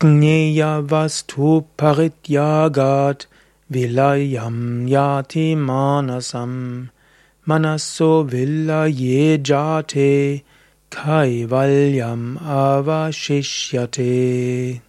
Jnaya vastu parityagat vilayam yati manasam. Manaso vilayejate kaivalyam avashishyate.